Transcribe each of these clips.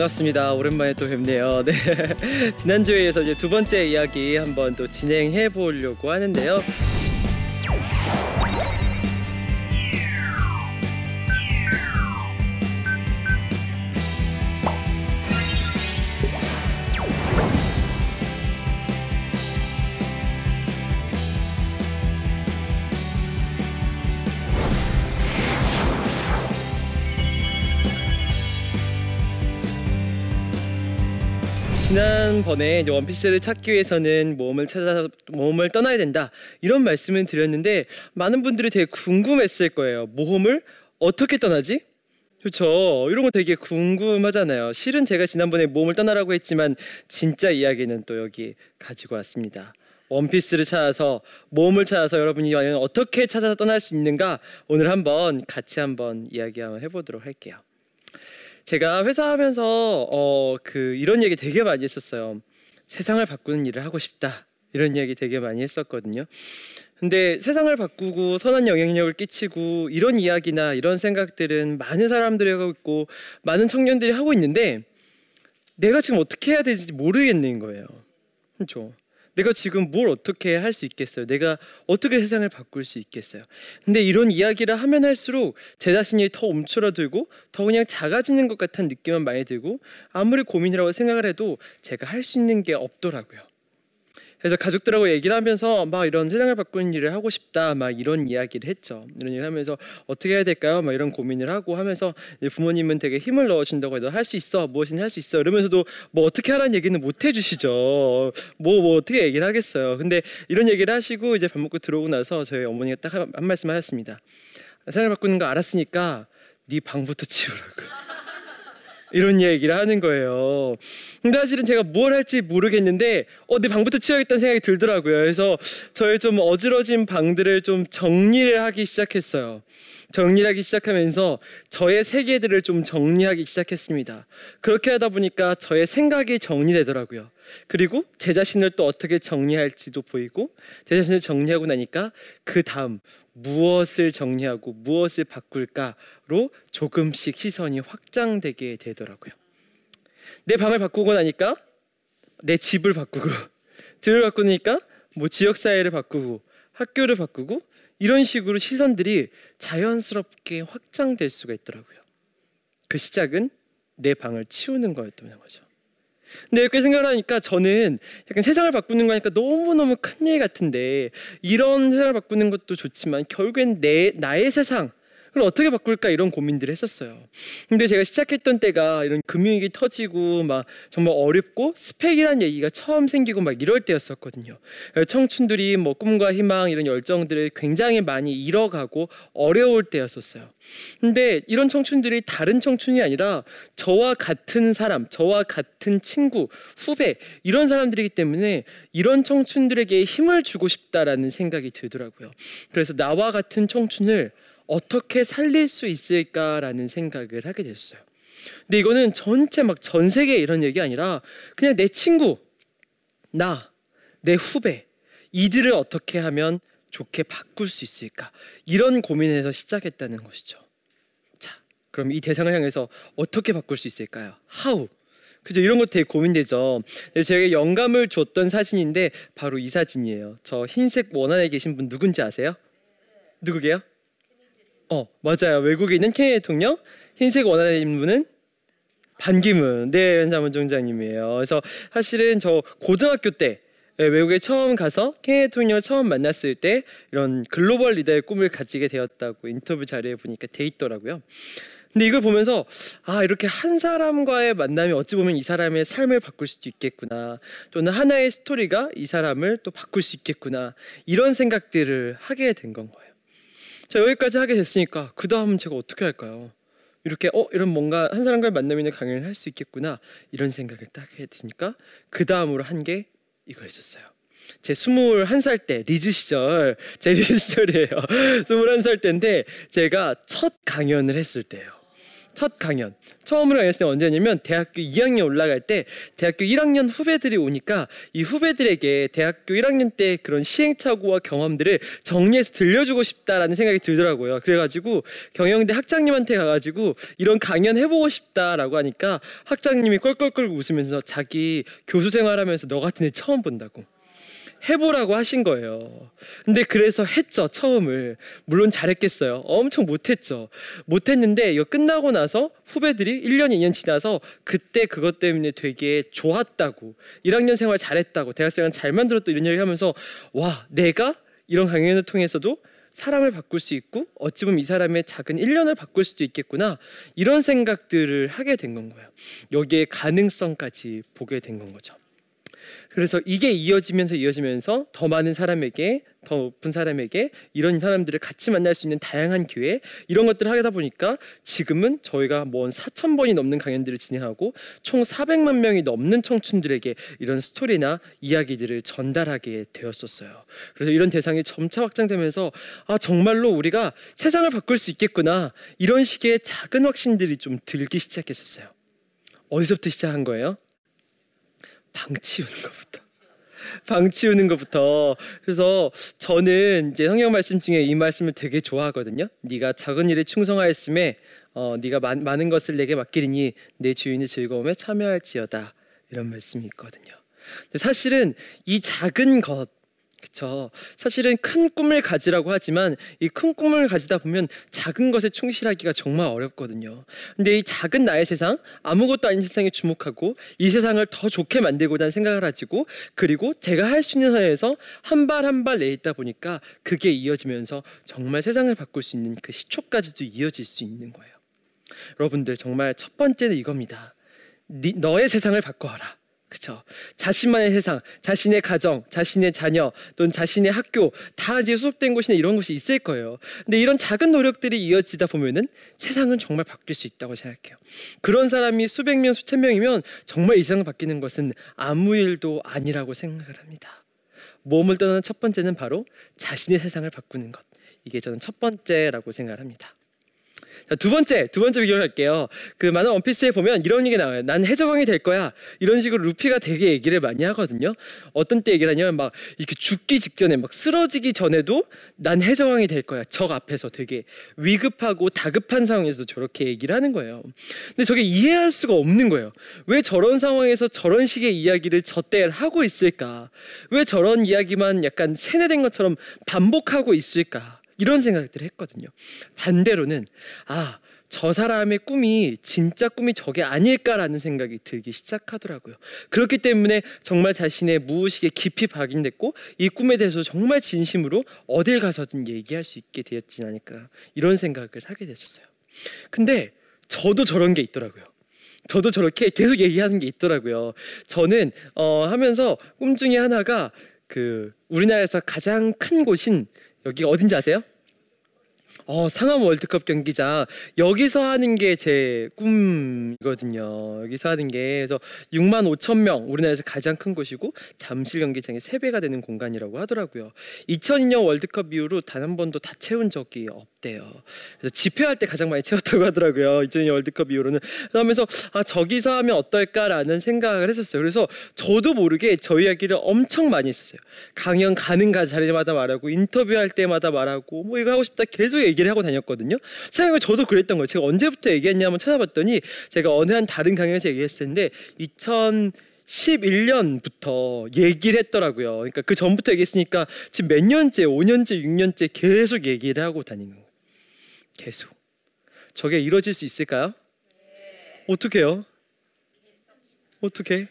반갑습니다. 오랜만에 또 뵙네요. 네. 지난주에 이어서 이제 두 번째 이야기 한번 또 진행해 보려고 하는데요. 지난번에 이제 원피스를 찾기 위해서는 모험을 찾아 모험을 떠나야 된다 이런 말씀을 드렸는데 많은 분들이 되게 궁금했을 거예요. 모험을 어떻게 떠나지? 그렇죠. 이런 거 되게 궁금하잖아요. 실은 제가 지난번에 모험을 떠나라고 했지만 진짜 이야기는 또 여기 가지고 왔습니다. 원피스를 찾아서 모험을 찾아서 여러분이 과연 어떻게 찾아서 떠날 수 있는가 오늘 한번 같이 한번 이야기 한번 해보도록 할게요. 제가 회사 하면서 어 그 이런 얘기 되게 많이 했었어요. 세상을 바꾸는 일을 하고 싶다. 이런 얘기 되게 많이 했었거든요. 근데 세상을 바꾸고 선한 영향력을 끼치고 이런 이야기나 이런 생각들은 많은 사람들이 하고 있고 많은 청년들이 하고 있는데 내가 지금 어떻게 해야 되는지 모르겠는 거예요. 그렇죠? 내가 지금 뭘 어떻게 할 수 있겠어요? 내가 어떻게 세상을 바꿀 수 있겠어요? 근데 이런 이야기를 하면 할수록 제 자신이 더 움츠러들고 더 그냥 작아지는 것 같은 느낌은 많이 들고 아무리 고민이라고 생각을 해도 제가 할 수 있는 게 없더라고요. 그래서 가족들하고 얘기를 하면서 막 이런 세상을 바꾸는 일을 하고 싶다 막 이런 이야기를 했죠. 이런 얘기를 하면서 어떻게 해야 될까요? 막 이런 고민을 하고 하면서 부모님은 되게 힘을 넣어준다고 해도 할수 있어 무엇이든 할 수 있어 이러면서도 뭐 어떻게 하라는 얘기는 못 해주시죠. 뭐뭐 뭐 어떻게 얘기를 하겠어요. 근데 이런 얘기를 하시고 이제 밥 먹고 들어오고 나서 저희 어머니가 딱 한 말씀 하셨습니다. 세상을 바꾸는 거 알았으니까 네 방부터 치우라고. 이런 얘기를 하는 거예요. 근데 사실은 제가 뭘 할지 모르겠는데 어, 내 방부터 치워야겠다는 생각이 들더라고요. 그래서 저의 좀 어지러진 방들을 좀 정리를 하기 시작했어요. 정리하기 시작하면서 저의 세계들을 좀 정리하기 시작했습니다. 그렇게 하다 보니까 저의 생각이 정리되더라고요. 그리고 제 자신을 또 어떻게 정리할지도 보이고 제 자신을 정리하고 나니까 그 다음 무엇을 정리하고 무엇을 바꿀까로 조금씩 시선이 확장되게 되더라고요. 내 방을 바꾸고 나니까 내 집을 바꾸고 집을 바꾸니까 뭐 지역 사회를 바꾸고 학교를 바꾸고 이런 식으로 시선들이 자연스럽게 확장될 수가 있더라고요. 그 시작은 내 방을 치우는 거였던 거죠. 근데 이렇게 생각을 하니까 저는 약간 세상을 바꾸는 거니까 너무너무 큰 일 같은데 이런 세상을 바꾸는 것도 좋지만 결국엔 내 나의 세상 그걸 어떻게 바꿀까 이런 고민들을 했었어요. 근데 제가 시작했던 때가 이런 금융위기 터지고 막 정말 어렵고 스펙이란 얘기가 처음 생기고 막 이럴 때였었거든요. 청춘들이 뭐 꿈과 희망 이런 열정들을 굉장히 많이 잃어가고 어려울 때였었어요. 근데 이런 청춘들이 다른 청춘이 아니라 저와 같은 사람, 저와 같은 친구, 후배 이런 사람들이기 때문에 이런 청춘들에게 힘을 주고 싶다라는 생각이 들더라고요. 그래서 나와 같은 청춘을 어떻게 살릴 수 있을까라는 생각을 하게 됐어요. 근데 이거는 전체 막 전 세계 이런 얘기 아니라 그냥 내 친구, 나, 내 후배 이들을 어떻게 하면 좋게 바꿀 수 있을까 이런 고민에서 시작했다는 것이죠. 자, 그럼 이 대상을 향해서 어떻게 바꿀 수 있을까요? How? 그죠 이런 것 되게 고민되죠. 제가 영감을 줬던 사진인데 바로 이 사진이에요. 저 흰색 원안에 계신 분 누군지 아세요? 누구게요? 어 맞아요. 외국에 있는 케냐 대통령 흰색 있는 분은 반기문 네 사무총장님이에요. 그래서 사실은 저 고등학교 때 예, 외국에 처음 가서 케냐 대통령 처음 만났을 때 이런 글로벌 리더의 꿈을 가지게 되었다고 인터뷰 자료에 보니까 돼 있더라고요. 근데 이걸 보면서 아 이렇게 한 사람과의 만남이 어찌 보면 이 사람의 삶을 바꿀 수도 있겠구나 또는 하나의 스토리가 이 사람을 또 바꿀 수 있겠구나 이런 생각들을 하게 된 건 거예요. 자 여기까지 하게 됐으니까 그 다음 제가 어떻게 할까요? 이렇게 어 이런 뭔가 한 사람과 만나면 강연을 할 수 있겠구나 이런 생각을 딱 되니까 그 다음으로 한 게 이거였었어요. 제 스물한 살때 리즈 시절 제 리즈 시절이에요. 스물한 살 때인데 제가 첫 강연을 했을 때예요. 첫 강연 처음으로 강연했을 때 언제냐면 대학교 2학년 올라갈 때 대학교 1학년 후배들이 오니까 이 후배들에게 대학교 1학년 때 그런 시행착오와 경험들을 정리해서 들려주고 싶다라는 생각이 들더라고요. 그래가지고 경영대 학장님한테 가가지고 이런 강연 해보고 싶다라고 하니까 학장님이 껄껄껄 웃으면서 자기 교수 생활하면서 너 같은 애 처음 본다고. 해보라고 하신 거예요. 근데 그래서 했죠, 처음을. 물론 잘했겠어요. 엄청 못했죠. 못했는데 이거 끝나고 나서 후배들이 1년, 2년 지나서 그때 그것 때문에 되게 좋았다고, 1학년 생활 잘했다고, 대학생활 잘 만들었다 이런 얘기 하면서 와, 내가 이런 강연을 통해서도 사람을 바꿀 수 있고 어찌 보면 이 사람의 작은 1년을 바꿀 수도 있겠구나 이런 생각들을 하게 된 건 거예요. 여기에 가능성까지 보게 된 건 거죠. 그래서 이게 이어지면서 이어지면서 더 많은 사람에게 더 높은 사람에게 이런 사람들을 같이 만날 수 있는 다양한 기회 이런 것들을 하다 보니까 지금은 저희가 뭐한 4천 번이 넘는 강연들을 진행하고 총 400만 명이 넘는 청춘들에게 이런 스토리나 이야기들을 전달하게 되었었어요. 그래서 이런 대상이 점차 확장되면서 아 정말로 우리가 세상을 바꿀 수 있겠구나 이런 식의 작은 확신들이 좀 들기 시작했었어요. 어디서부터 시작한 거예요? 방 치우는 것부터. 방 치우는 것부터. 그래서 저는 이제 성경 말씀 중에 이 말씀을 되게 좋아하거든요. 네가 작은 일에 충성하였음에 어, 네가 많, 많은 것을 내게 맡기리니 내 주인의 즐거움에 참여할지어다. 이런 말씀이 있거든요. 근데 사실은 이 작은 것 그렇죠. 사실은 큰 꿈을 가지라고 하지만 이 큰 꿈을 가지다 보면 작은 것에 충실하기가 정말 어렵거든요. 근데 이 작은 나의 세상, 아무것도 아닌 세상에 주목하고 이 세상을 더 좋게 만들고자 하는 생각을 가지고 그리고 제가 할 수 있는 선에서 한 발 한 발 내있다 보니까 그게 이어지면서 정말 세상을 바꿀 수 있는 그 시초까지도 이어질 수 있는 거예요. 여러분들 정말 첫 번째는 이겁니다. 너의 세상을 바꿔라. 그렇죠. 자신만의 세상, 자신의 가정, 자신의 자녀, 또는 자신의 학교 다 이제 수속된 곳이나 이런 곳이 있을 거예요. 근데 이런 작은 노력들이 이어지다 보면은 세상은 정말 바뀔 수 있다고 생각해요. 그런 사람이 수백 명, 수천 명이면 정말 이 세상 바뀌는 것은 아무 일도 아니라고 생각을 합니다. 몸을 떠나는 첫 번째는 바로 자신의 세상을 바꾸는 것. 이게 저는 첫 번째라고 생각을 합니다. 자, 두 번째, 두 번째 비교를 할게요. 그 많은 원피스에 보면 이런 얘기 나와요. 난 해적왕이 될 거야. 이런 식으로 루피가 되게 얘기를 많이 하거든요. 어떤 때 얘기를 하냐면 막 이렇게 죽기 직전에 막 쓰러지기 전에도 난 해적왕이 될 거야. 적 앞에서 되게 위급하고 다급한 상황에서 저렇게 얘기를 하는 거예요. 근데 저게 이해할 수가 없는 거예요. 왜 저런 상황에서 저런 식의 이야기를 저때 하고 있을까? 왜 저런 이야기만 약간 세뇌된 것처럼 반복하고 있을까? 이런 생각들을 했거든요. 반대로는 아, 저 사람의 꿈이 진짜 꿈이 저게 아닐까라는 생각이 들기 시작하더라고요. 그렇기 때문에 정말 자신의 무의식에 깊이 박인됐고 이 꿈에 대해서 정말 진심으로 어딜 가서든 얘기할 수 있게 되었지 않을까 이런 생각을 하게 됐었어요. 근데 저도 저런 게 있더라고요. 저도 저렇게 계속 얘기하는 게 있더라고요. 저는 어, 하면서 꿈 중에 하나가 그 우리나라에서 가장 큰 곳인 여기가 어딘지 아세요? 어, 상암 월드컵 경기장 여기서 하는 게 제 꿈이거든요. 여기서 하는 게 그래서 6만 5천 명 우리나라에서 가장 큰 곳이고 잠실 경기장의 3배가 되는 공간이라고 하더라고요. 2002년 월드컵 이후로 단 한 번도 다 채운 적이 없대요. 그래서 집회할 때 가장 많이 채웠다고 하더라고요. 2002년 월드컵 이후로는 그러면서 아 저기서 하면 어떨까라는 생각을 했었어요. 그래서 저도 모르게 저 이야기를 엄청 많이 했었어요. 강연 가는 가 자리마다 말하고 인터뷰할 때마다 말하고 뭐 이거 하고 싶다 계속 얘기 얘기를 하고 다녔거든요. 생각해 저도 그랬던 거예요. 제가 언제부터 얘기했냐면 찾아봤더니 제가 어느 한 다른 강연에서 얘기했을 텐데 2000 11년부터 얘기를 했더라고요. 그러니까 그 전부터 얘기했으니까 지금 몇 년째, 5년째, 6년째 계속 얘기를 하고 다니는 거예요. 계속. 저게 이루어질 수 있을까요? 어떻게 해요? 어떻게?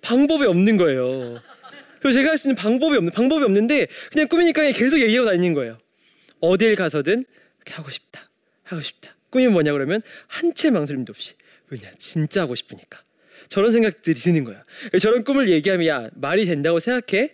방법이 없는 거예요. 그래서 제가 할 수 있는 방법이 없는 방법이 없는데 그냥 꿈이니까 계속 얘기하고 다니는 거예요. 어딜 가서든 하고 싶다. 하고 싶다. 꿈이 뭐냐 그러면 한 채 망설임도 없이 왜냐 진짜 하고 싶으니까 저런 생각들이 드는 거야. 저런 꿈을 얘기하면 야 말이 된다고 생각해?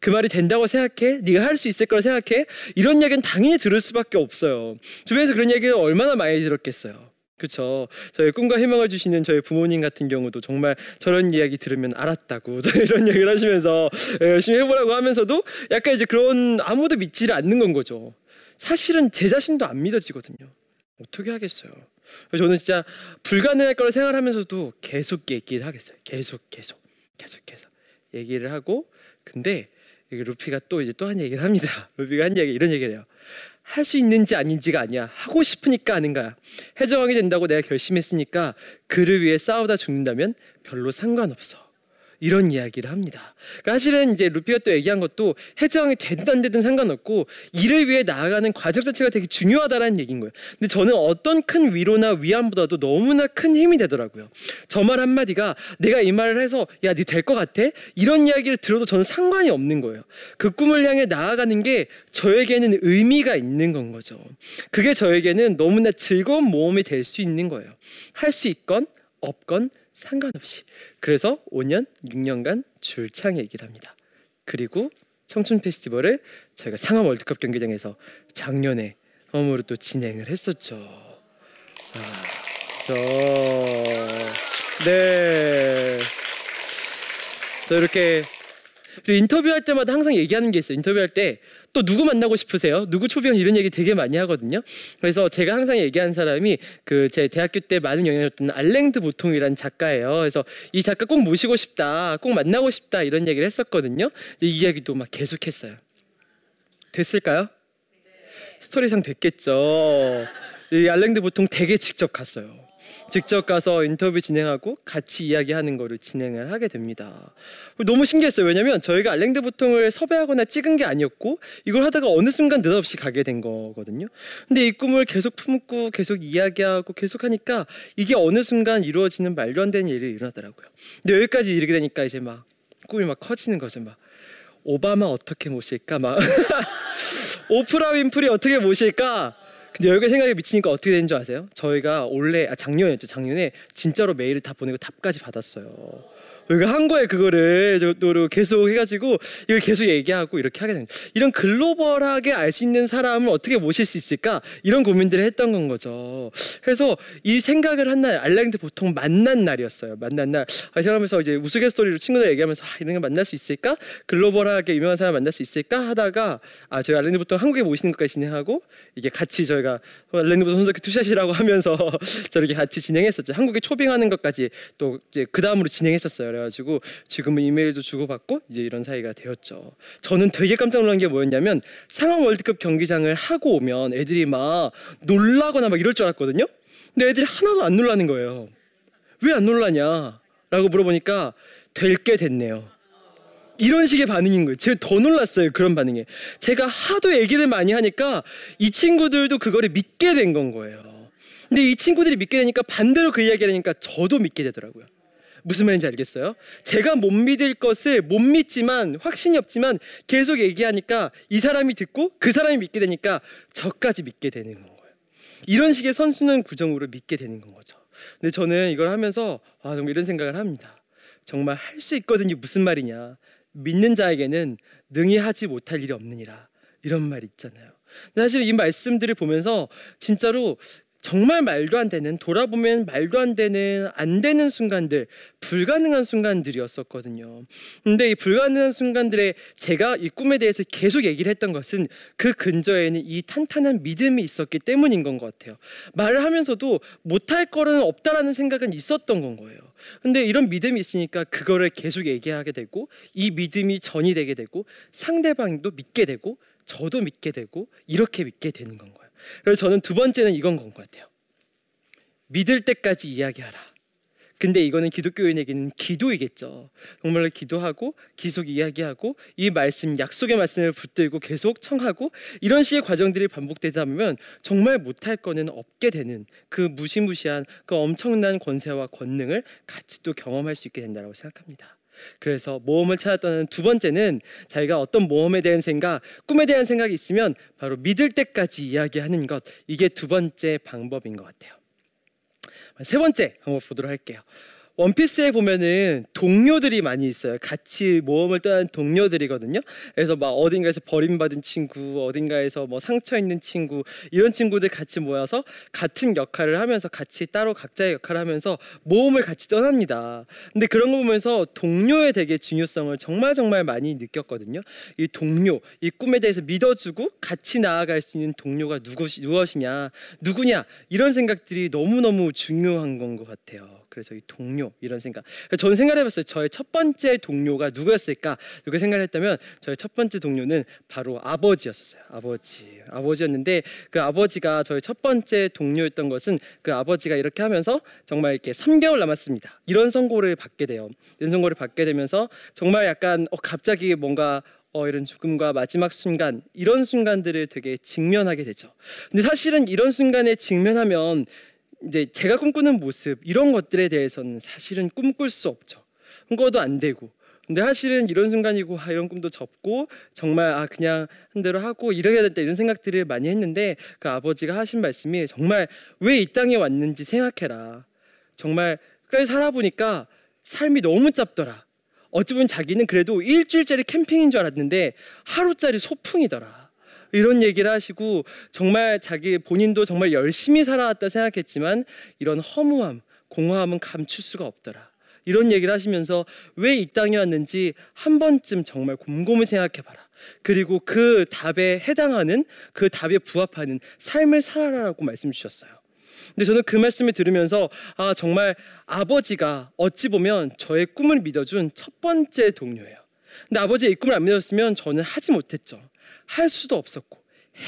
그 말이 된다고 생각해? 네가 할 수 있을 거라 생각해? 이런 얘기는 당연히 들을 수밖에 없어요. 주변에서 그런 얘기를 얼마나 많이 들었겠어요. 그렇죠. 저희 꿈과 희망을 주시는 저희 부모님 같은 경우도 정말 저런 이야기 들으면 알았다고 이런 얘기를 하시면서 열심히 해보라고 하면서도 약간 이제 그런 아무도 믿지를 않는 건 거죠. 사실은 제 자신도 안 믿어지거든요. 어떻게 하겠어요? 저는 진짜 불가능할 거를 생각하면서도 계속 얘기를 하겠어요. 계속 계속 계속 계속 얘기를 하고 근데 루피가 또 이제 또 한 얘기를 합니다. 루피가 한 얘기 이런 얘기를 해요. 할 수 있는지 아닌지가 아니야. 하고 싶으니까 하는 거야. 해적왕이 된다고 내가 결심했으니까 그를 위해 싸우다 죽는다면 별로 상관없어. 이런 이야기를 합니다. 그러니까 사실은 이제 루피가 또 얘기한 것도 해적왕이 되든 안 되든 상관없고 이를 위해 나아가는 과정 자체가 되게 중요하다라는 얘기인 거예요. 근데 저는 어떤 큰 위로나 위안보다도 너무나 큰 힘이 되더라고요. 저 말 한마디가 내가 이 말을 해서 야, 네 될 것 같아? 이런 이야기를 들어도 저는 상관이 없는 거예요. 그 꿈을 향해 나아가는 게 저에게는 의미가 있는 건 거죠. 그게 저에게는 너무나 즐거운 모험이 될 수 있는 거예요. 할 수 있건 없건 상관없이. 그래서 5년, 6년간 줄창 얘기를 합니다. 그리고 청춘 페스티벌을 저희가 상암 월드컵 경기장에서 작년에 처음으로 또 진행을 했었죠. 아, 저 네. 저 이렇게 인터뷰할 때마다 항상 얘기하는 게 있어요. 인터뷰할 때 또 누구 만나고 싶으세요? 누구 초빙 이런 얘기 되게 많이 하거든요. 그래서 제가 항상 얘기하는 사람이 그 제 대학교 때 많은 영향을 줬던 알랭드 보통이라는 작가예요. 그래서 이 작가 꼭 모시고 싶다, 꼭 만나고 싶다 이런 얘기를 했었거든요. 이 이야기도 막 계속했어요. 됐을까요? 스토리상 됐겠죠. 이 알랭드 보통 되게 직접 갔어요. 직접 가서 인터뷰 진행하고 같이 이야기하는 거를 진행을 하게 됩니다. 너무 신기했어요. 왜냐면 저희가 알랭드 보통을 섭외하거나 찍은 게 아니었고 이걸 하다가 어느 순간 느닷없이 가게 된 거거든요. 근데 이 꿈을 계속 품고 계속 이야기하고 계속 하니까 이게 어느 순간 이루어지는 말도 안 되는 일이 일어나더라고요. 근데 여기까지 이르게 되니까 이제 막 꿈이 막 커지는 거죠. 막 오바마 어떻게 모실까 막 오프라 윈프리 어떻게 모실까 근데 여기 생각이 미치니까 어떻게 되는 줄 아세요? 저희가 원래 아, 작년이었죠. 작년에 진짜로 메일을 다 보내고 답까지 받았어요. 우리가 한 거에 그거를 또 계속 해가지고 이걸 계속 얘기하고 이렇게 하게 된 이런 글로벌하게 알 수 있는 사람을 어떻게 모실 수 있을까 이런 고민들을 했던 건 거죠. 그래서 이 생각을 한 날 알랭드 보통 만난 날이었어요. 만난 날 아, 생각하면서 이제 우스갯소리로 친구들 얘기하면서 아, 이런 걸 만날 수 있을까? 글로벌하게 유명한 사람 만날 수 있을까? 하다가 아 저희 알랭드 보통 한국에 모시는 것까지 진행하고 이게 같이 저희가 알랭드 보통 손석희 투샷이라고 하면서 저렇게 같이 진행했었죠. 한국에 초빙하는 것까지 또 이제 그 다음으로 진행했었어요. 그래가지고 지금은 이메일도 주고받고 이제 이런 사이가 되었죠. 저는 되게 깜짝 놀란 게 뭐였냐면 상암 월드컵 경기장을 하고 오면 애들이 막 놀라거나 막 이럴 줄 알았거든요. 근데 애들이 하나도 안 놀라는 거예요. 왜 안 놀라냐? 라고 물어보니까 될 게 됐네요. 이런 식의 반응인 거예요. 제가 더 놀랐어요. 그런 반응에. 제가 하도 얘기를 많이 하니까 이 친구들도 그거를 믿게 된 건 거예요. 근데 이 친구들이 믿게 되니까 반대로 그 이야기를 하니까 저도 믿게 되더라고요. 무슨 말인지 알겠어요? 제가 못 믿을 것을 못 믿지만 확신이 없지만 계속 얘기하니까 이 사람이 듣고 그 사람이 믿게 되니까 저까지 믿게 되는 거예요. 이런 식의 선순환 구정으로 믿게 되는 건 거죠. 근데 저는 이걸 하면서 아, 정말 이런 생각을 합니다. 정말 할 수 있거든요. 무슨 말이냐? 믿는 자에게는 능히 하지 못할 일이 없느니라. 이런 말 있잖아요. 사실 이 말씀들을 보면서 진짜로 정말 말도 안 되는 돌아보면 말도 안 되는 안 되는 순간들 불가능한 순간들이었었거든요. 근데 이 불가능한 순간들에 제가 이 꿈에 대해서 계속 얘기를 했던 것은 그 근저에는 이 탄탄한 믿음이 있었기 때문인 건 것 같아요. 말을 하면서도 못할 거는 없다라는 생각은 있었던 건 거예요. 근데 이런 믿음이 있으니까 그거를 계속 얘기하게 되고 이 믿음이 전이 되게 되고 상대방도 믿게 되고 저도 믿게 되고 이렇게 믿게 되는 건 거예요. 그래서 저는 두 번째는 이건 건 것 같아요. 믿을 때까지 이야기하라. 근데 이거는 기독교인에게는 기도이겠죠. 정말로 기도하고 계속 이야기하고 이 말씀 약속의 말씀을 붙들고 계속 청하고 이런 식의 과정들이 반복되다 보면 정말 못할 거는 없게 되는 그 무시무시한 그 엄청난 권세와 권능을 같이 또 경험할 수 있게 된다고 생각합니다. 그래서 모험을 찾았던 두 번째는 자기가 어떤 모험에 대한 생각, 꿈에 대한 생각이 있으면 바로 믿을 때까지 이야기하는 것. 이게 두 번째 방법인 것 같아요. 세 번째 방법 보도록 할게요. 원피스에 보면은 동료들이 많이 있어요. 같이 모험을 떠난 동료들이거든요. 그래서 막 어딘가에서 버림받은 친구, 어딘가에서 뭐 상처 있는 친구 이런 친구들 같이 모여서 같은 역할을 하면서 같이 따로 각자의 역할을 하면서 모험을 같이 떠납니다. 근데 그런 거 보면서 동료의 되게 중요성을 정말 정말 많이 느꼈거든요. 이 동료, 이 꿈에 대해서 믿어주고 같이 나아갈 수 있는 동료가 누구시, 무엇이냐, 누구냐 이런 생각들이 너무 너무 중요한 건 것 같아요. 그래서 이 동료 이런 생각. 저는 생각해 봤어요. 저의 첫 번째 동료가 누구였을까? 누가 생각을 했다면 저의 첫 번째 동료는 바로 아버지였었어요. 아버지, 아버지였는데 그 아버지가 저의 첫 번째 동료였던 것은 그 아버지가 이렇게 하면서 정말 이렇게 3개월 남았습니다. 이런 선고를 받게 돼요. 이런 선고를 받게 되면서 정말 약간 어, 갑자기 뭔가 어, 이런 죽음과 마지막 순간 이런 순간들을 되게 직면하게 되죠. 근데 사실은 이런 순간에 직면하면 이제 제가 꿈꾸는 모습 이런 것들에 대해서는 사실은 꿈꿀 수 없죠. 꿈꿔도 안 되고. 근데 사실은 이런 순간이고 아, 이런 꿈도 접고 정말 아 그냥 한 대로 하고 이래야 된다 이런 생각들을 많이 했는데 그 아버지가 하신 말씀이 정말 왜 이 땅에 왔는지 생각해라. 정말 끝까지 살아보니까 삶이 너무 짧더라. 어찌 보면 자기는 그래도 일주일짜리 캠핑인 줄 알았는데 하루짜리 소풍이더라. 이런 얘기를 하시고 정말 자기 본인도 정말 열심히 살아왔다 생각했지만 이런 허무함, 공허함은 감출 수가 없더라. 이런 얘기를 하시면서 왜 이 땅에 왔는지 한 번쯤 정말 곰곰이 생각해 봐라. 그리고 그 답에 해당하는 그 답에 부합하는 삶을 살아라라고 말씀 주셨어요. 근데 저는 그 말씀을 들으면서 아 정말 아버지가 어찌 보면 저의 꿈을 믿어준 첫 번째 동료예요. 근데 아버지의 이 꿈을 안 믿었으면 저는 하지 못했죠. 할 수도 없었고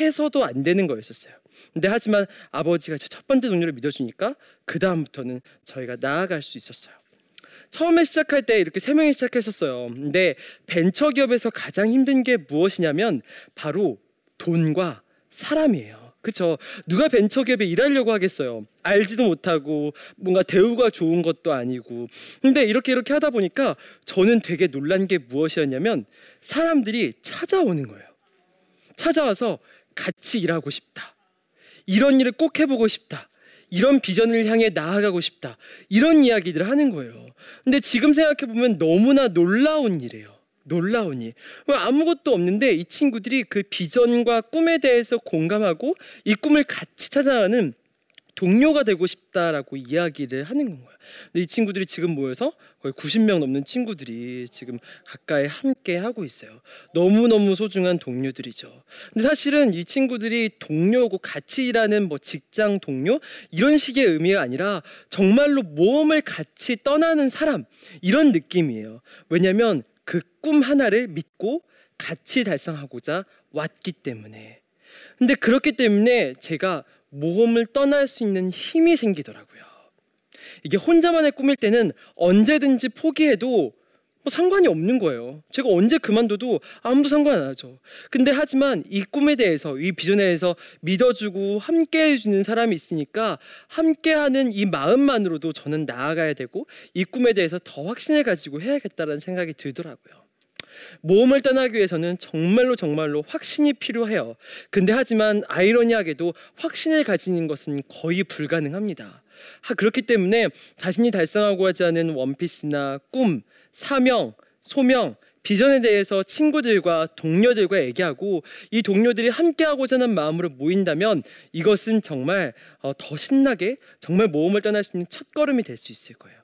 해서도 안 되는 거였었어요. 근데 하지만 아버지가 첫 번째 동료를 믿어주니까 그 다음부터는 저희가 나아갈 수 있었어요. 처음에 시작할 때 이렇게 세 명이 시작했었어요. 근데 벤처 기업에서 가장 힘든 게 무엇이냐면 바로 돈과 사람이에요. 그렇죠? 누가 벤처 기업에 일하려고 하겠어요. 알지도 못하고 뭔가 대우가 좋은 것도 아니고. 근데 이렇게 이렇게 하다 보니까 저는 되게 놀란 게 무엇이었냐면 사람들이 찾아오는 거예요. 찾아와서 같이 일하고 싶다. 이런 일을 꼭 해보고 싶다. 이런 비전을 향해 나아가고 싶다. 이런 이야기들을 하는 거예요. 근데 지금 생각해 보면 너무나 놀라운 일이에요. 놀라운 일. 아무것도 없는데 이 친구들이 그 비전과 꿈에 대해서 공감하고 이 꿈을 같이 찾아가는 동료가 되고 싶다라고 이야기를 하는 거예요. 근데 이 친구들이 지금 모여서 거의 90명 넘는 친구들이 지금 가까이 함께 하고 있어요. 너무너무 소중한 동료들이죠. 근데 사실은 이 친구들이 동료고 같이 일하는 뭐 직장 동료 이런 식의 의미가 아니라 정말로 모험을 같이 떠나는 사람 이런 느낌이에요. 왜냐하면 그 꿈 하나를 믿고 같이 달성하고자 왔기 때문에. 근데 그렇기 때문에 제가 모험을 떠날 수 있는 힘이 생기더라고요. 이게 혼자만의 꿈일 때는 언제든지 포기해도 뭐 상관이 없는 거예요. 제가 언제 그만둬도 아무도 상관 안 하죠. 근데 하지만 이 꿈에 대해서 이 비전에 대해서 믿어주고 함께 해주는 사람이 있으니까 함께하는 이 마음만으로도 저는 나아가야 되고 이 꿈에 대해서 더 확신을 가지고 해야겠다는 생각이 들더라고요. 모험을 떠나기 위해서는 정말로 정말로 확신이 필요해요. 근데 하지만 아이러니하게도 확신을 가지는 것은 거의 불가능합니다. 그렇기 때문에 자신이 달성하고 하지 않은 원피스나 꿈, 사명, 소명, 비전에 대해서 친구들과 동료들과 얘기하고 이 동료들이 함께하고자 하는 마음으로 모인다면 이것은 정말 어, 더 신나게 정말 모험을 떠날 수 있는 첫걸음이 될 수 있을 거예요.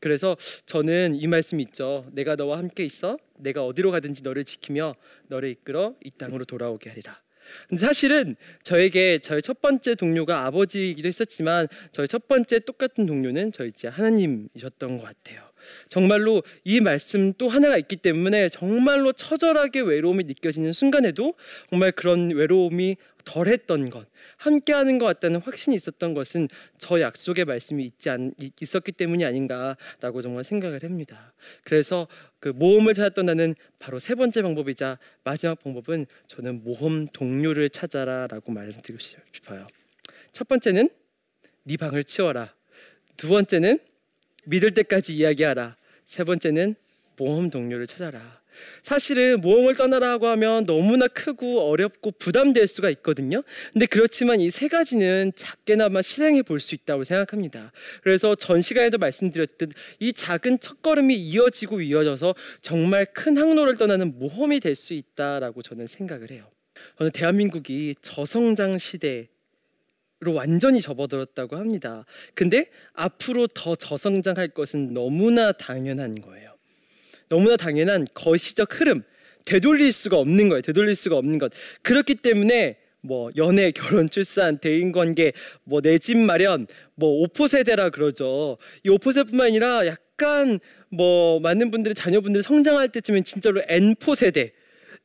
그래서 저는 이 말씀 있죠. 내가 너와 함께 있어. 내가 어디로 가든지 너를 지키며 너를 이끌어 이 땅으로 돌아오게 하리라. 근데 사실은 저에게 저의 첫 번째 동료가 아버지이기도 했었지만 저의 첫 번째 똑같은 동료는 저희 제 하나님이셨던 것 같아요. 정말로 이 말씀 또 하나가 있기 때문에 정말로 처절하게 외로움이 느껴지는 순간에도 정말 그런 외로움이 덜 했던 것, 함께 하는 것 같다는 확신이 있었던 것은 저 약속의 말씀이 있지 않, 있었기 때문이 아닌가라고 정말 생각을 합니다. 그래서 그 모험을 찾았던 나는 바로 세 번째 방법이자 마지막 방법은 저는 모험 동료를 찾아라라고 말씀드리고 싶어요. 첫 번째는 네 방을 치워라. 두 번째는 믿을 때까지 이야기하라. 세 번째는 모험 동료를 찾아라. 사실은 모험을 떠나라고 하면 너무나 크고 어렵고 부담될 수가 있거든요. 근데 그렇지만 이 세 가지는 작게나마 실행해 볼 수 있다고 생각합니다. 그래서 전 시간에도 말씀드렸듯 이 작은 첫걸음이 이어지고 이어져서 정말 큰 항로를 떠나는 모험이 될 수 있다라고 저는 생각을 해요. 저는 대한민국이 저성장 시대 로 완전히 접어들었다고 합니다. 근데 앞으로 더 저성장할 것은 너무나 당연한 거예요. 너무나 당연한 거시적 흐름, 되돌릴 수가 없는 거예요. 되돌릴 수가 없는 것. 그렇기 때문에 뭐 연애, 결혼, 출산, 대인 관계, 뭐 내 집 마련, 뭐 오포 세대라 그러죠. 이 오포 세뿐만 아니라 약간 뭐 많은 분들이 자녀분들이 성장할 때쯤엔 진짜로 N포 세대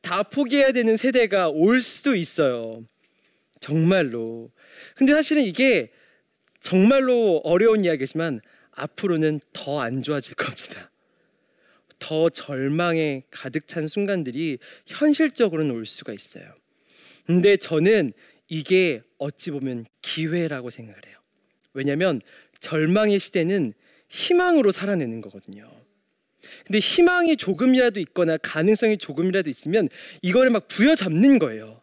다 포기해야 되는 세대가 올 수도 있어요. 정말로. 근데 사실은 이게 정말로 어려운 이야기지만 앞으로는 더 안 좋아질 겁니다. 더 절망에 가득 찬 순간들이 현실적으로는 올 수가 있어요. 근데 저는 이게 어찌 보면 기회라고 생각을 해요. 왜냐하면 절망의 시대는 희망으로 살아내는 거거든요. 근데 희망이 조금이라도 있거나 가능성이 조금이라도 있으면 이거를 막 부여잡는 거예요.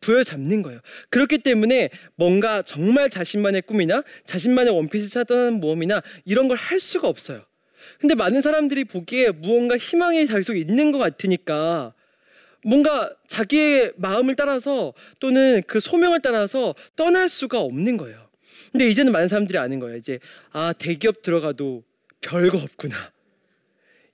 부여잡는 거예요. 그렇기 때문에 뭔가 정말 자신만의 꿈이나 자신만의 원피스 찾던 모험이나 이런 걸 할 수가 없어요. 근데 많은 사람들이 보기에 무언가 희망이 속에 있는 것 같으니까 뭔가 자기의 마음을 따라서 또는 그 소명을 따라서 떠날 수가 없는 거예요. 근데 이제는 많은 사람들이 아는 거예요. 이제 아 대기업 들어가도 별거 없구나.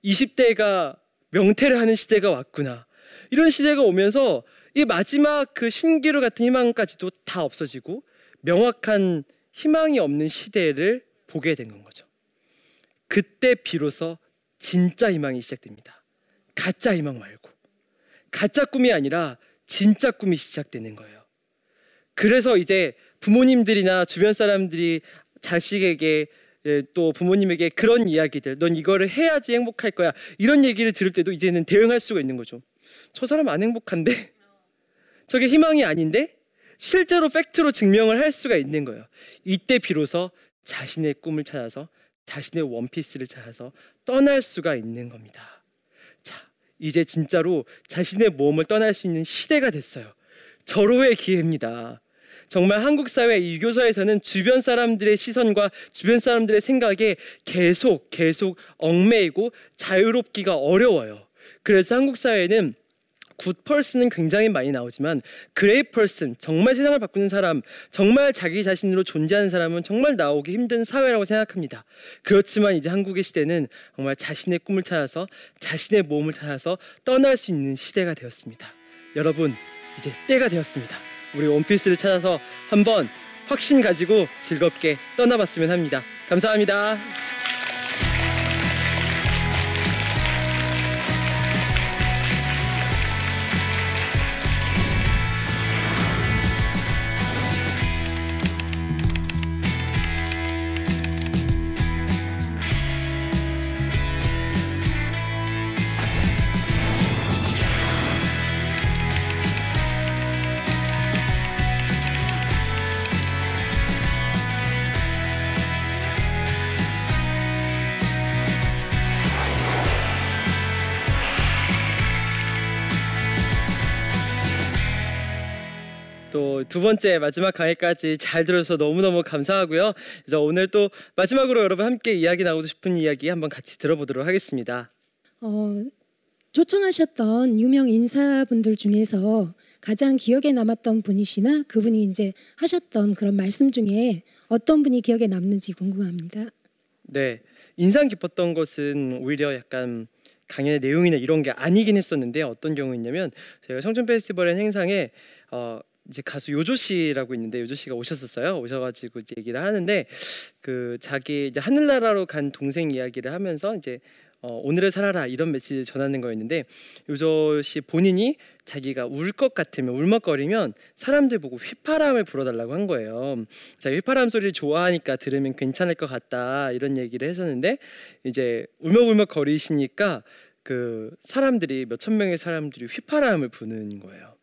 20대가 명퇴를 하는 시대가 왔구나. 이런 시대가 오면서 이 마지막 그 신기루 같은 희망까지도 다 없어지고 명확한 희망이 없는 시대를 보게 된 거죠. 그때 비로소 진짜 희망이 시작됩니다. 가짜 희망 말고 가짜 꿈이 아니라 진짜 꿈이 시작되는 거예요. 그래서 이제 부모님들이나 주변 사람들이 자식에게 예, 또 부모님에게 그런 이야기들, 넌 이거를 해야지 행복할 거야. 이런 얘기를 들을 때도 이제는 대응할 수가 있는 거죠. 저 사람 안 행복한데? 저게 희망이 아닌데? 실제로 팩트로 증명을 할 수가 있는 거예요. 이때 비로소 자신의 꿈을 찾아서 자신의 원피스를 찾아서 떠날 수가 있는 겁니다. 자, 이제 진짜로 자신의 몸을 떠날 수 있는 시대가 됐어요. 절호의 기회입니다. 정말 한국 사회 유교서에서는 주변 사람들의 시선과 주변 사람들의 생각에 계속 계속 얽매이고 자유롭기가 어려워요. 그래서 한국 사회는 good person은 굉장히 많이 나오지만 great person 정말 세상을 바꾸는 사람 정말 자기 자신으로 존재하는 사람은 정말 나오기 힘든 사회라고 생각합니다. 그렇지만 이제 한국의 시대는 정말 자신의 꿈을 찾아서 자신의 몸을 찾아서 떠날 수 있는 시대가 되었습니다. 여러분 이제 때가 되었습니다. 우리 원피스를 찾아서 한번 확신 가지고 즐겁게 떠나봤으면 합니다. 감사합니다. 두 번째 마지막 강의까지 잘 들어서 너무너무 감사하고요. 그래서 오늘 또 마지막으로 여러분 함께 이야기 나누고 싶은 이야기 한번 같이 들어보도록 하겠습니다. 어, 초청하셨던 유명 인사분들 중에서 가장 기억에 남았던 분이시나 그분이 이제 하셨던 그런 말씀 중에 어떤 분이 기억에 남는지 궁금합니다. 네, 인상 깊었던 것은 오히려 약간 강연의 내용이나 이런 게 아니긴 했었는데 어떤 경우였냐면 제가 청춘 페스티벌의 행상에 어, 이제 가수 요조 씨라고 있는데 요조 씨가 오셨었어요. 오셔가지고 이제 얘기를 하는데 그 자기 이제 하늘나라로 간 동생 이야기를 하면서 이제 어, 오늘을 살아라 이런 메시지를 전하는 거였는데 요조 씨 본인이 자기가 울 것 같으면 울먹거리면 사람들 보고 휘파람을 불어달라고 한 거예요. 자 휘파람 소리를 좋아하니까 들으면 괜찮을 것 같다 이런 얘기를 했었는데 이제 울먹울먹 거리시니까 그 사람들이 몇천 명의 사람들이 휘파람을 부는 거예요.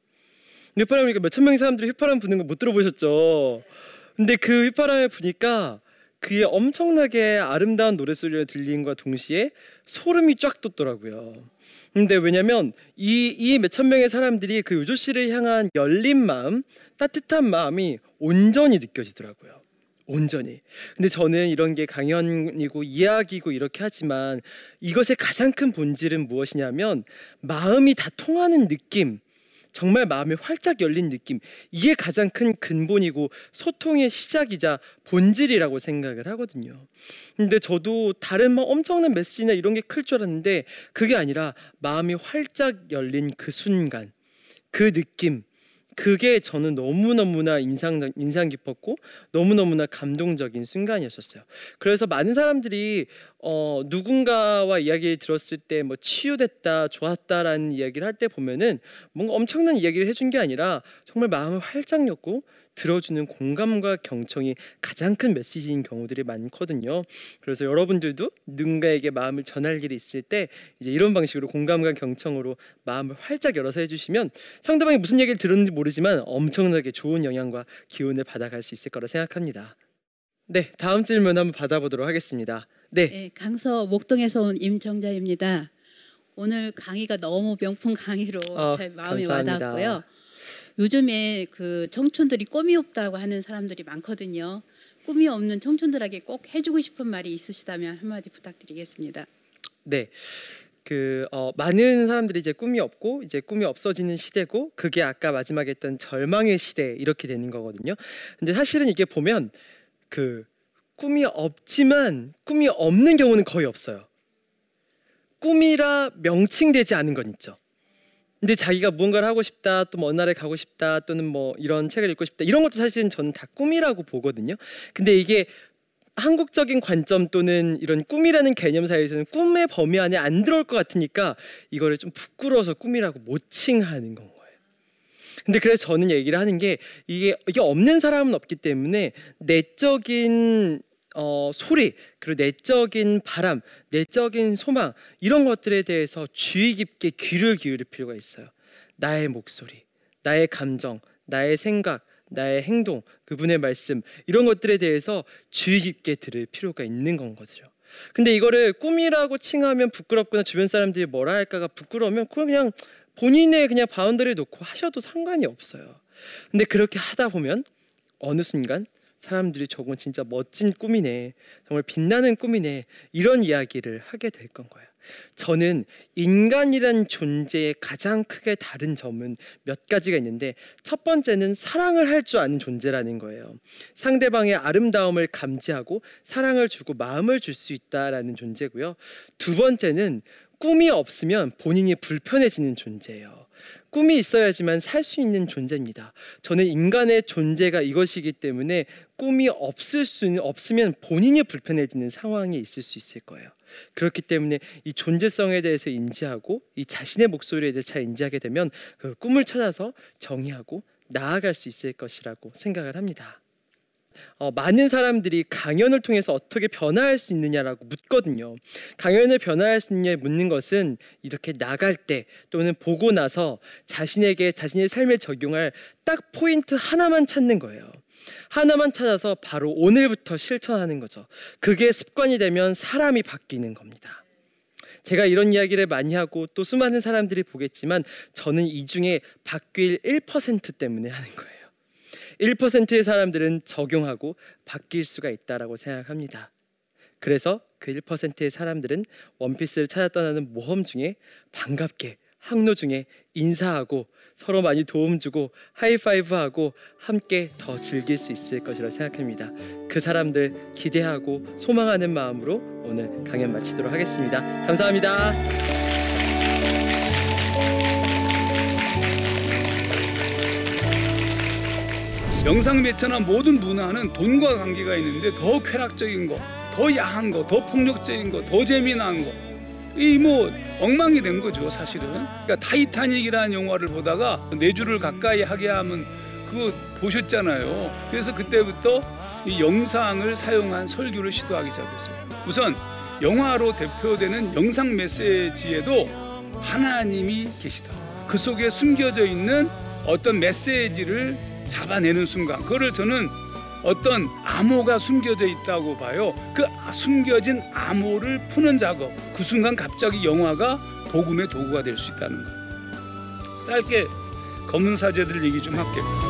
휘파람이니까 몇천 명의 사람들이 휘파람 부는 거 못 들어보셨죠? 근데 그 휘파람을 부니까 그의 엄청나게 아름다운 노랫소리가 들린과 동시에 소름이 쫙 돋더라고요. 근데 왜냐면 이 이 몇천 명의 사람들이 그 요조 씨를 향한 열린 마음, 따뜻한 마음이 온전히 느껴지더라고요. 온전히. 근데 저는 이런 게 강연이고 이야기고 이렇게 하지만 이것의 가장 큰 본질은 무엇이냐면 마음이 다 통하는 느낌. 정말 마음이 활짝 열린 느낌. 이게 가장 큰 근본이고 소통의 시작이자 본질이라고 생각을 하거든요. 근데 저도 다른 뭐 엄청난 메시지나 이런 게 클 줄 알았는데 그게 아니라 마음이 활짝 열린 그 순간, 그 느낌, 그게 저는 너무너무나 인상 인상 깊었고 너무너무나 감동적인 순간이었었어요. 그래서 많은 사람들이 어, 누군가와 이야기를 들었을 때 뭐 치유됐다, 좋았다라는 이야기를 할 때 보면은 뭔가 엄청난 이야기를 해준 게 아니라 정말 마음을 활짝 였고 들어주는 공감과 경청이 가장 큰 메시지인 경우들이 많거든요. 그래서 여러분들도 누군가에게 마음을 전할 일이 있을 때 이제 이런 방식으로 공감과 경청으로 마음을 활짝 열어서 해주시면 상대방이 무슨 얘기를 들었는지 모르지만 엄청나게 좋은 영향과 기운을 받아갈 수 있을 거라 생각합니다. 네, 다음 질문 한번 받아보도록 하겠습니다. 네, 네, 강서 목동에서 온 임정자입니다. 오늘 강의가 너무 명품 강의로 어, 제 마음이 감사합니다. 와닿았고요. 요즘에 그 청춘들이 꿈이 없다고 하는 사람들이 많거든요. 꿈이 없는 청춘들에게 꼭 해주고 싶은 말이 있으시다면 한마디 부탁드리겠습니다. 네. 그 어, 많은 사람들이 이제 꿈이 없고 이제 꿈이 없어지는 시대고 그게 아까 마지막에 했던 절망의 시대 이렇게 되는 거거든요. 근데 사실은 이게 보면 그 꿈이 없지만 꿈이 없는 경우는 거의 없어요. 꿈이라 명칭되지 않은 건 있죠. 근데 자기가 무언가를 하고 싶다, 또 먼 나라에 가고 싶다, 또는 뭐 이런 책을 읽고 싶다 이런 것도 사실은 저는 다 꿈이라고 보거든요. 근데 이게 한국적인 관점 또는 이런 꿈이라는 개념 사이에서는 꿈의 범위 안에 안 들어올 것 같으니까 이거를 좀 부끄러워서 꿈이라고 못 칭하는 건 거예요. 근데 그래서 저는 얘기를 하는 게 이게 이게 없는 사람은 없기 때문에 내적인 어, 소리 그리고 내적인 바람, 내적인 소망 이런 것들에 대해서 주의 깊게 귀를 기울일 필요가 있어요. 나의 목소리, 나의 감정, 나의 생각, 나의 행동, 그분의 말씀 이런 것들에 대해서 주의 깊게 들을 필요가 있는 건 거죠. 근데 이거를 꿈이라고 칭하면 부끄럽거나 주변 사람들이 뭐라 할까가 부끄러우면 그냥 본인의 그냥 바운더리를 놓고 하셔도 상관이 없어요. 근데 그렇게 하다 보면 어느 순간 사람들이 저건 진짜 멋진 꿈이네. 정말 빛나는 꿈이네. 이런 이야기를 하게 될 건 거예요. 저는 인간이란 존재의 가장 크게 다른 점은 몇 가지가 있는데 첫 번째는 사랑을 할 줄 아는 존재라는 거예요. 상대방의 아름다움을 감지하고 사랑을 주고 마음을 줄 수 있다라는 존재고요. 두 번째는 꿈이 없으면 본인이 불편해지는 존재예요. 꿈이 있어야지만 살 수 있는 존재입니다. 저는 인간의 존재가 이것이기 때문에 꿈이 없을 수 없으면 본인이 불편해지는 상황이 있을 수 있을 거예요. 그렇기 때문에 이 존재성에 대해서 인지하고 이 자신의 목소리에 대해 잘 인지하게 되면 그 꿈을 찾아서 정의하고 나아갈 수 있을 것이라고 생각을 합니다. 어, 많은 사람들이 강연을 통해서 어떻게 변화할 수 있느냐라고 묻거든요. 강연을 변화할 수 있냐 묻는 것은 이렇게 나갈 때 또는 보고 나서 자신에게 자신의 삶에 적용할 딱 포인트 하나만 찾는 거예요. 하나만 찾아서 바로 오늘부터 실천하는 거죠. 그게 습관이 되면 사람이 바뀌는 겁니다. 제가 이런 이야기를 많이 하고 또 수많은 사람들이 보겠지만 저는 이 중에 바뀔 1% 때문에 하는 거예요. 1%의 사람들은 적용하고 바뀔 수가 있다라고 생각합니다. 그래서 그 1%의 사람들은 원피스를 찾아 떠나는 모험 중에 반갑게 항로 중에 인사하고 서로 많이 도움 주고 하이파이브하고 함께 더 즐길 수 있을 것이라 생각합니다. 그 사람들 기대하고 소망하는 마음으로 오늘 강연 마치도록 하겠습니다. 감사합니다. 영상 매체나 모든 문화는 돈과 관계가 있는데 더 쾌락적인 거, 더 야한 거, 더 폭력적인 거, 더 재미난 거. 이 뭐 엉망이 된 거죠, 사실은. 그러니까 타이타닉이라는 영화를 보다가 내 주를 가까이 하게 함은 그거 보셨잖아요. 그래서 그때부터 이 영상을 사용한 설교를 시도하기 시작했어요. 우선 영화로 대표되는 영상 메시지에도 하나님이 계시다. 그 속에 숨겨져 있는 어떤 메시지를 잡아내는 순간 그거를 저는 어떤 암호가 숨겨져 있다고 봐요. 그 숨겨진 암호를 푸는 작업. 그 순간 갑자기 영화가 복음의 도구가 될 수 있다는 거. 짧게 검은 사제들 얘기 좀 할게요.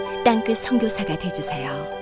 땅끝 선교사가 되주세요.